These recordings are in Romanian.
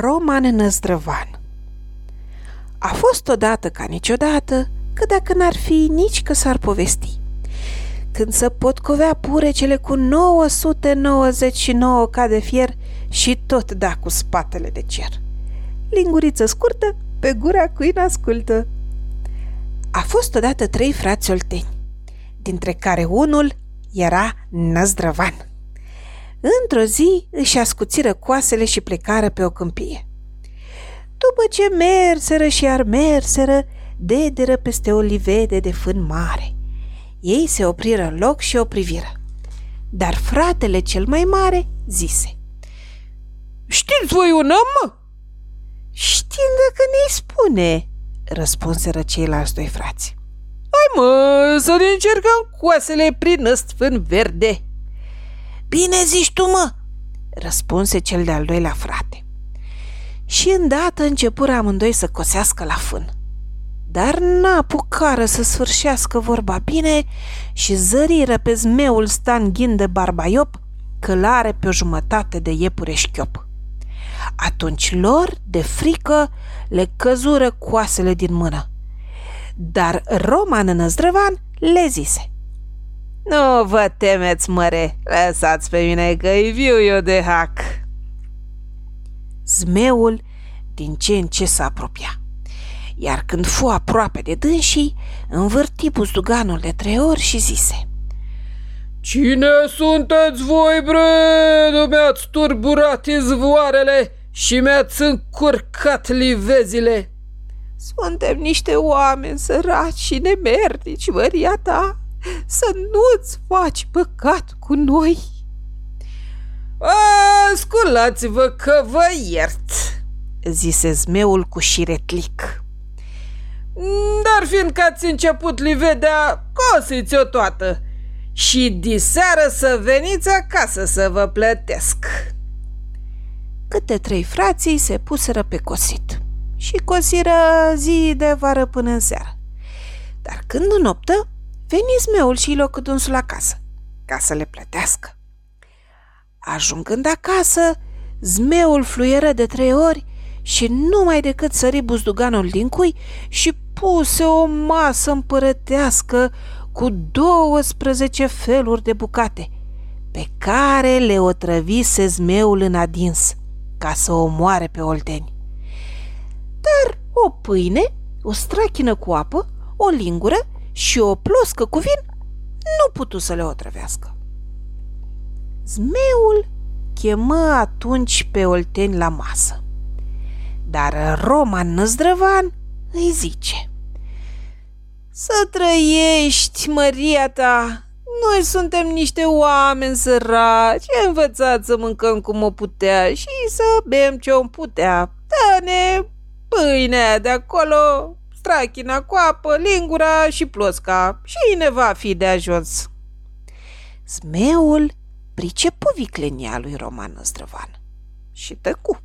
Roman Năzdrăvan A fost odată ca niciodată, că dacă n-ar fi nici că s-ar povesti. Când să potcovea purecele cu 999 ca de fier și tot da cu spatele de cer. Linguriță scurtă, pe gura cui ascultă. A fost odată trei frați olteni, dintre care unul era Năzdrăvan. Într-o zi își ascuțiră coasele și plecară pe o câmpie. După ce merseră și ar merseră, dederă peste o livede de fân mare. Ei se opriră în loc și o priviră. Dar fratele cel mai mare zise. Știți voi un om, Știm dacă ne-i spune, răspunseră ceilalți doi frați. Hai mă, să ne încercăm coasele prin ăst fân verde. Bine zici tu, mă, răspunse cel de-al doilea frate. Și îndată începură amândoi să cosească la fân. Dar n-apucară să sfârșească vorba bine și zăriră pe zmeul stan ghindă barbaiop călare pe o jumătate de iepure șchiop. Atunci lor, de frică, le căzură coasele din mână. Dar Roman Năzdrăvan le zise – nu vă temeți, măre, lăsați pe mine că-i viu eu de hac. Zmeul din ce în ce s-a apropia. Iar când fu aproape de dânsii, învârti buzduganul de trei ori și zise Cine sunteți voi, bre? Mi-ați turburat izvoarele și mi-ați încurcat livezile. Suntem niște oameni săraci și nemernici, măria ta, să nu-ți faci păcat cu noi. Sculați-vă că vă iert, zise zmeul cu șiretlic. Dar fiindcă ați început livedea, cosiți-o toată și diseară să veniți acasă să vă plătesc. Câte trei frații se puseră pe cosit și cosiră zi de vară până în seară. Dar când noptă, Veni zmeul și îi dânsul acasă, ca să le plătească. Ajungând acasă, zmeul fluieră de trei ori și numai decât sări buzduganul din cui și puse o masă împărătească cu 12 feluri de bucate, pe care le otrăvise zmeul în adins, ca să o moare pe olteni. Dar o pâine, o strachină cu apă, o lingură și o ploscă cu vin nu putu să le otrăvească. Zmeul chemă atunci pe olteni la masă. Dar Roman Năzdrăvan îi zice Să trăiești, măria ta! Noi suntem niște oameni săraci, învățați să mâncăm cum o putea și să bem ce o putea. Dă-ne pâinea de acolo, strachina cu apă, lingura și plosca și ne va fi de ajuns. Zmeul pricepu viclenia lui Roman Năzdrăvan și tăcu.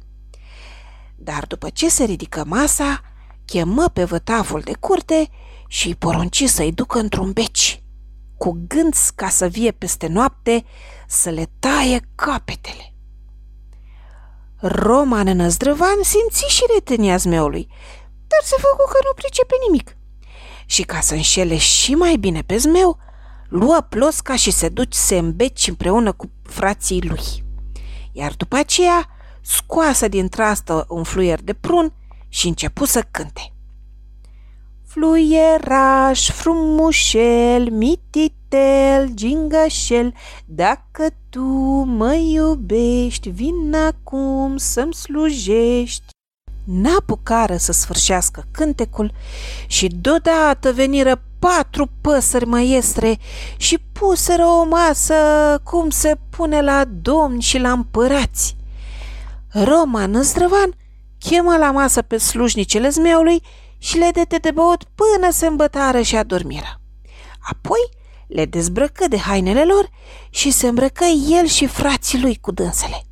Dar după ce se ridică masa, chemă pe vătavul de curte și îi porunci să-i ducă într-un beci, cu gând ca să vie peste noapte să le taie capetele. Roman Năzdrăvan simți și retenia zmeului dar se făcu că nu pricepe nimic. Și ca să înșele și mai bine pe zmeu, luă plosca și se duce în beci împreună cu frații lui. Iar după aceea scoasă din trastă un fluier de prun și începu să cânte. Fluieraș frumușel, mititel, gingășel, dacă tu mă iubești, vin acum să-mi slujești n-apucară să sfârșească cântecul și deodată veniră patru păsări măiestre și puseră o masă cum se pune la domni și la împărați. Roman Năzdrăvan chemă la masă pe slujnicele zmeului și le dete de băut până se îmbătară și adormiră. Apoi le dezbrăcă de hainele lor și se îmbrăcă el și frații lui cu dânsele.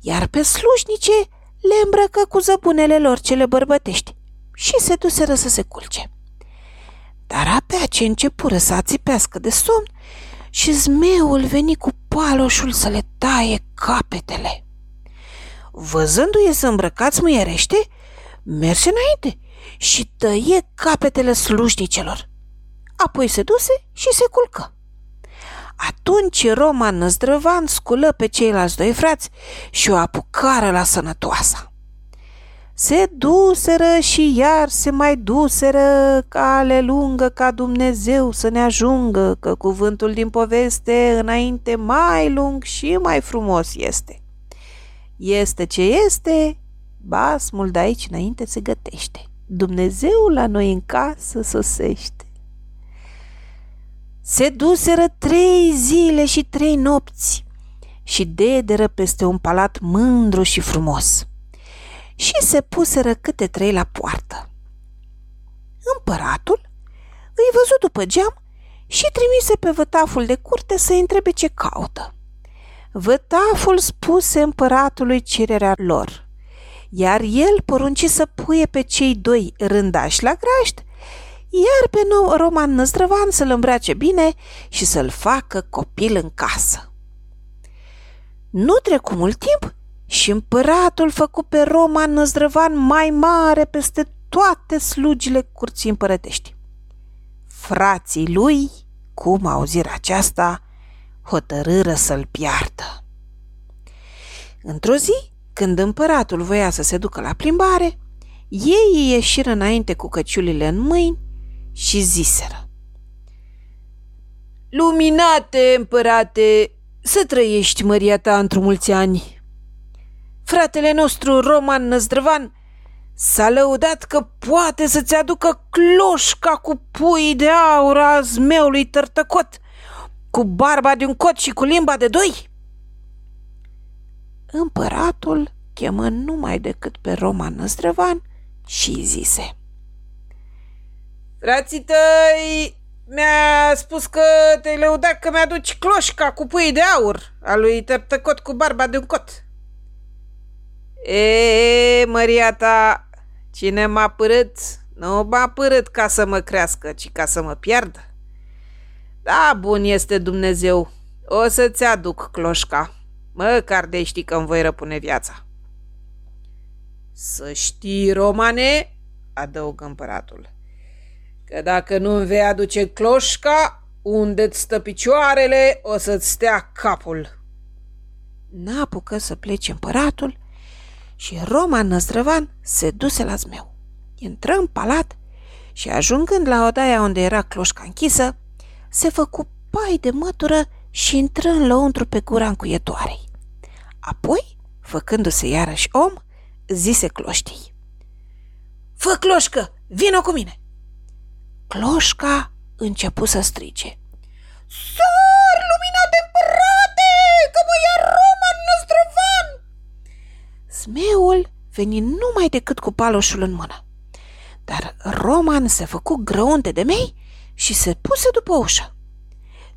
Iar pe slujnice le îmbrăcă cu zăbunele lor cele bărbătești și se duseră să se culce. Dar abia ce începură să ațipească de somn și zmeul veni cu paloșul să le taie capetele. văzându-i îmbrăcați muierește, merse înainte și tăie capetele slujnicelor. Apoi se duse și se culcă. Atunci Roman Năzdrăvan sculă pe ceilalți doi frați și o apucară la sănătoasa. Se duseră și iar se mai duseră, cale lungă ca Dumnezeu să ne ajungă, că cuvântul din poveste înainte mai lung și mai frumos este. Este ce este, basmul de aici înainte se gătește. Dumnezeu la noi în casă sosește. Se duseră trei zile și trei nopți și dederă peste un palat mândru și frumos. Și se puseră câte trei la poartă. Împăratul îi văzut după geam și trimise pe vătaful de curte să întrebe ce caută. Vătaful spuse împăratului cererea lor, iar el porunci să puie pe cei doi rândași la grajd iar pe nou Roman Năzdrăvan să-l îmbrace bine și să-l facă copil în casă. Nu trecu mult timp și împăratul făcu pe Roman Năzdrăvan mai mare peste toate slugile curții împărătești. Frații lui, cum auziră aceasta, hotărâră să-l piardă. Într-o zi, când împăratul voia să se ducă la plimbare, ei ieșiră înainte cu căciulile în mâini și ziseră. Luminate, împărate, să trăiești măria ta într mulți ani. Fratele nostru, Roman Năzdrăvan, s-a lăudat că poate să-ți aducă cloșca cu pui de aur a zmeului tărtăcot, cu barba de un cot și cu limba de doi. Împăratul chemă numai decât pe Roman Năzdrăvan și zise – Frații tăi mi-a spus că te-ai lăudat că mi-aduci cloșca cu pui de aur a lui Tărtăcot cu barba de un cot. E, Maria ta, cine m-a părât, nu m-a părât ca să mă crească, ci ca să mă piardă. Da, bun este Dumnezeu, o să-ți aduc cloșca, măcar de știi că îmi voi răpune viața. Să știi, romane, adăugă împăratul, că dacă nu îmi vei aduce cloșca, unde-ți stă picioarele, o să-ți stea capul. N-apucă să plece împăratul și Roman Năstrăvan se duse la zmeu. Intră în palat și ajungând la odaia unde era cloșca închisă, se făcu pai de mătură și intră în lăuntru pe gura încuietoarei. Apoi, făcându-se iarăși om, zise cloștii. Fă cloșcă, vină cu mine! Cloșca începu să strige. Sar, lumina de împărate, că mă ia Roman năstrăvan! Smeul veni numai decât cu paloșul în mână. Dar Roman se făcu grăunte de mei și se puse după ușă.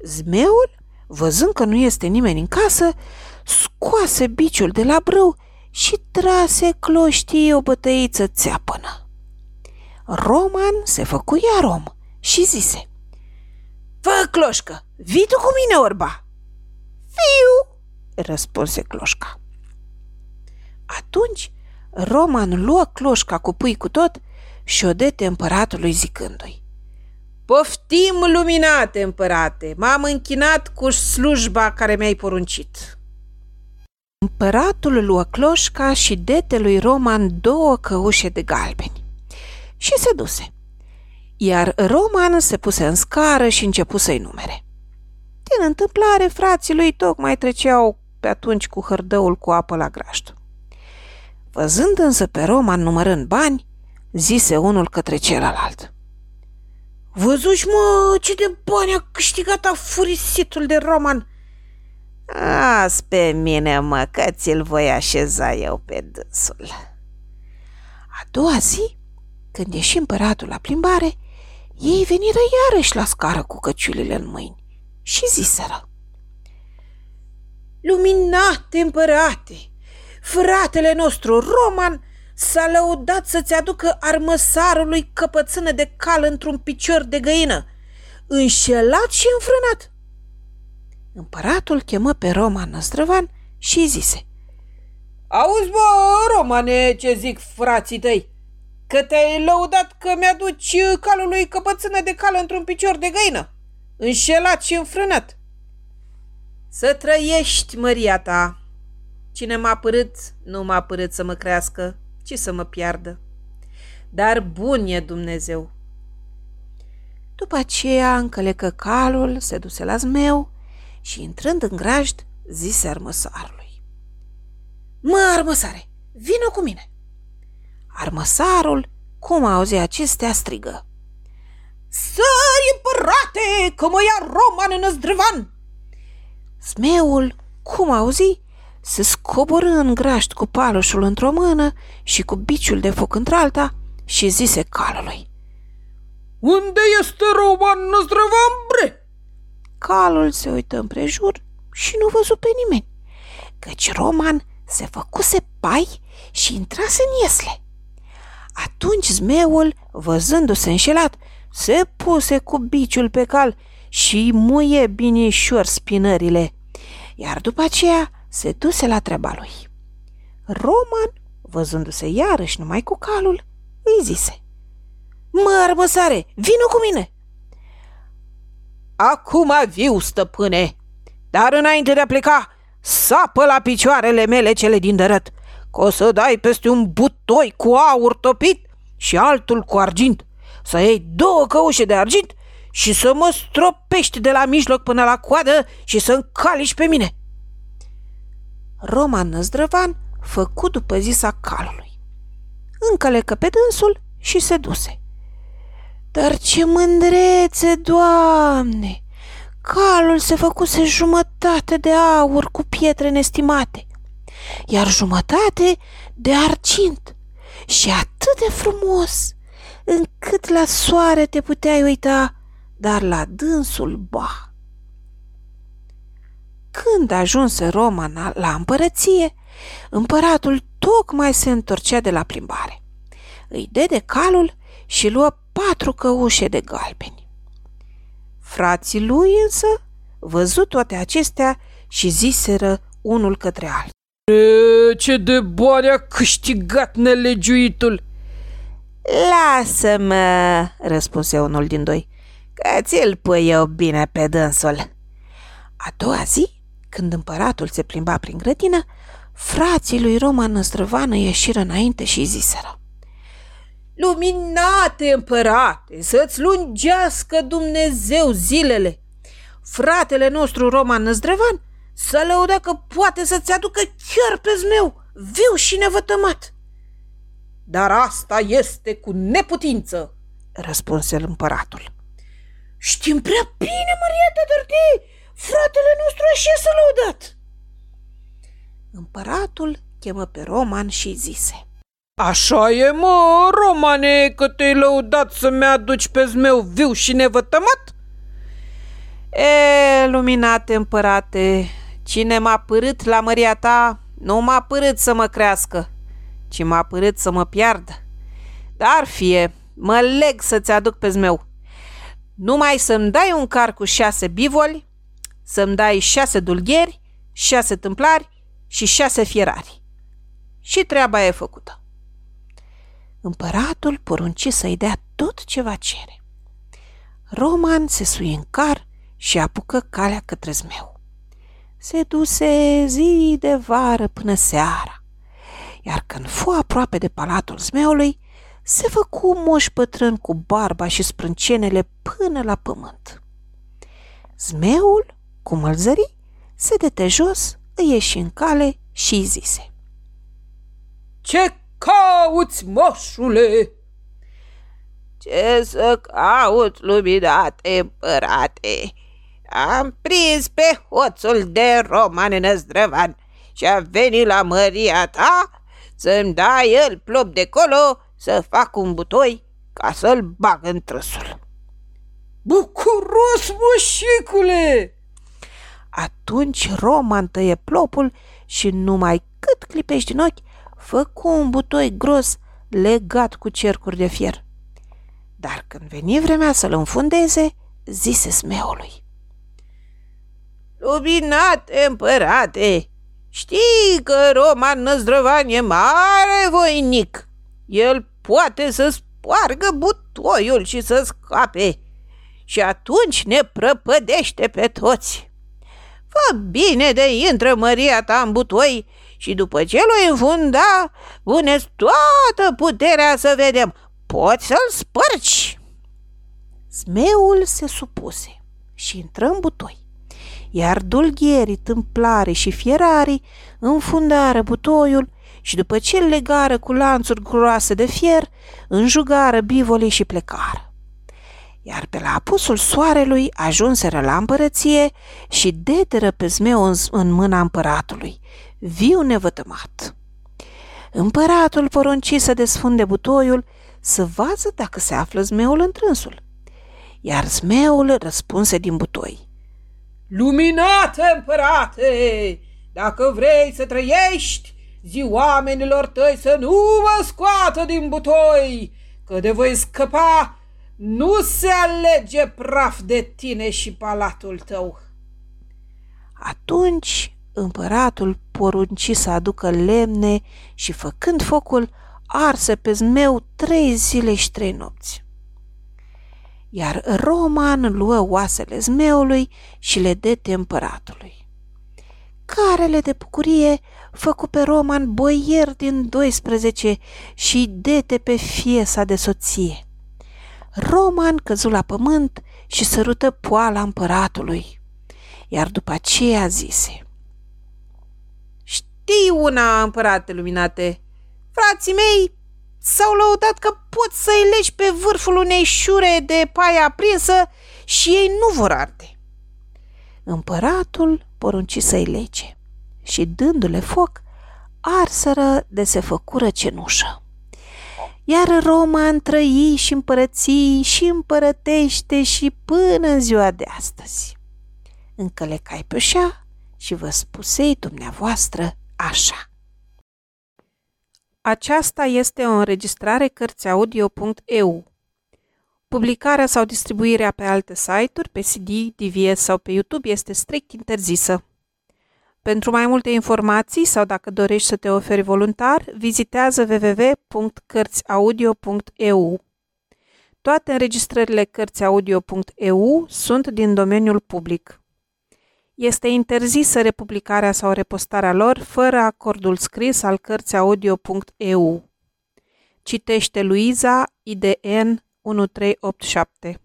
Zmeul, văzând că nu este nimeni în casă, scoase biciul de la brâu și trase cloștii o bătăiță țeapănă. Roman se făcu iar om și zise Fă, cloșcă, vii tu cu mine, orba? Fiu, răspunse cloșca. Atunci Roman luă cloșca cu pui cu tot și o dete împăratului zicându-i Poftim, luminate, împărate, m-am închinat cu slujba care mi-ai poruncit. Împăratul luă cloșca și dete lui Roman două căușe de galbeni și se duse. Iar Roman se puse în scară și începu să-i numere. Din întâmplare, frații lui tocmai treceau pe atunci cu hărdăul cu apă la grajd. Văzând însă pe Roman numărând bani, zise unul către celălalt. Văzuși, mă, ce de bani a câștigat afurisitul de Roman!" As pe mine, mă, că ți-l voi așeza eu pe dânsul." A doua zi, când ieși împăratul la plimbare, ei veniră iarăși la scară cu căciulile în mâini și ziseră. Luminate împărate, fratele nostru Roman s-a lăudat să-ți aducă armăsarului căpățână de cal într-un picior de găină, înșelat și înfrânat. Împăratul chemă pe Roman Năstrăvan și zise – Auzi, bă, romane, ce zic frații tăi? Că te-ai lăudat că mi-aduci calului căpățână de cal într-un picior de găină, înșelat și înfrânat. Să trăiești, măria ta! Cine m-a părât, nu m-a părât să mă crească, ci să mă piardă. Dar bun e Dumnezeu. După aceea încălecă calul, se duse la zmeu și, intrând în grajd, zise armăsarului. Mă, armăsare, vină cu mine! Armăsarul, cum auzi acestea, strigă. Sări, împărate, că mă ia roman în zdrăvan! Zmeul, cum auzi, se scoborâ în graști cu paloșul într-o mână și cu biciul de foc într-alta și zise calului. Unde este Roman Năzdrăvan, bre? Calul se uită împrejur și nu văzu pe nimeni, căci Roman se făcuse pai și intrase în iesle. Atunci zmeul, văzându-se înșelat, se puse cu biciul pe cal și muie binișor spinările, iar după aceea se duse la treaba lui. Roman, văzându-se iarăși numai cu calul, îi zise Mă, armăsare, vină cu mine! Acum viu, stăpâne, dar înainte de a pleca, sapă la picioarele mele cele din dărăt, că o să dai peste un butoi cu aur topit și altul cu argint, să iei două căușe de argint și să mă stropești de la mijloc până la coadă și să încaliși pe mine. Roman Năzdrăvan făcu după zisa calului. Încălecă pe dânsul și se duse. Dar ce mândrețe, Doamne! Calul se făcuse jumătate de aur cu pietre nestimate, iar jumătate de argint și atât de frumos, încât la soare te puteai uita, dar la dânsul ba. Când ajunse Roma la împărăție, împăratul tocmai se întorcea de la plimbare. Îi dede calul și luă patru căușe de galbeni. Frații lui însă văzut toate acestea și ziseră unul către altul. E, ce de bani a câștigat nelegiuitul! Lasă-mă, răspunse unul din doi, că ți-l pui eu bine pe dânsul. A doua zi, când împăratul se plimba prin grădină, frații lui Roman Năstrăvană ieșiră înainte și ziseră. Luminate împărate, să-ți lungească Dumnezeu zilele! Fratele nostru Roman Năzdrevan să lăuda că poate să-ți aducă chiar pe zmeu, viu și nevătămat. Dar asta este cu neputință, răspunse împăratul. Știm prea bine, Marieta Dărdi, fratele nostru așa să lăudat. Împăratul chemă pe Roman și zise. Așa e, mă, Romane, că te-ai lăudat să-mi aduci pe zmeu viu și nevătămat? E, luminate împărate, cine m-a părât la măria ta, nu m-a părât să mă crească, ci m-a părât să mă piardă. Dar fie, mă leg să-ți aduc pe zmeu. Numai să-mi dai un car cu șase bivoli, să-mi dai șase dulgheri, șase tâmplari și șase fierari. Și treaba e făcută. Împăratul porunci să-i dea tot ce va cere. Roman se sui în car și apucă calea către zmeu. Se duse zi de vară până seara, iar când fu aproape de palatul zmeului, se făcu moș pătrân cu barba și sprâncenele până la pământ. Zmeul, cum îl zări, se dete jos, îi ieși în cale și îi zise. Ce cauți, moșule? Ce să caut, luminate împărate? Am prins pe hoțul de roman năzdrăvan și a venit la măria ta să-mi dai el plop de colo să fac un butoi ca să-l bag în trăsul. Bucuros, moșicule! Atunci Roman tăie plopul și numai cât clipești din ochi, făcu un butoi gros legat cu cercuri de fier. Dar când veni vremea să-l înfundeze, zise smeului. Luminate împărate, Știi că Roman Năzdrăvan e mare voinic. El poate să spargă butoiul și să scape și atunci ne prăpădește pe toți. Fă bine de intră Maria ta în butoi și după ce l-o înfunda, pune toată puterea să vedem. Poți să-l spărci!" Zmeul se supuse și intră în butoi, iar dulgherii, tâmplarii și fierarii înfundară butoiul și după ce îl legară cu lanțuri groase de fier, înjugară bivolii și plecară iar pe la apusul soarelui ajunseră la împărăție și deteră pe zmeu în, în mâna împăratului, viu nevătămat. Împăratul porunci să desfunde butoiul să vază dacă se află zmeul întrânsul, iar zmeul răspunse din butoi. Luminate, împărate, dacă vrei să trăiești, zi oamenilor tăi să nu mă scoată din butoi, că de voi scăpa nu se alege praf de tine și palatul tău. Atunci împăratul porunci să aducă lemne și făcând focul, arse pe zmeu trei zile și trei nopți. Iar Roman luă oasele zmeului și le dete împăratului. Carele de bucurie făcu pe Roman boier din 12 și dete pe fiesa de soție. Roman căzu la pământ și sărută poala împăratului, iar după aceea zise Știi una, împărate luminate, frații mei s-au lăudat că poți să-i legi pe vârful unei șure de paie aprinsă și ei nu vor arde. Împăratul porunci să-i lege și dându-le foc, arseră de se făcură cenușă iar Roma întrăi și împărății și împărătește și până în ziua de astăzi. Încălecai pe așa și vă spusei dumneavoastră așa. Aceasta este o înregistrare Cărțiaudio.eu. Publicarea sau distribuirea pe alte site-uri, pe CD, DVS sau pe YouTube este strict interzisă. Pentru mai multe informații sau dacă dorești să te oferi voluntar, vizitează www.cărțiaudio.eu. Toate înregistrările Cărțiaudio.eu sunt din domeniul public. Este interzisă republicarea sau repostarea lor fără acordul scris al Cărțiaudio.eu. Citește Luiza, IDN 1387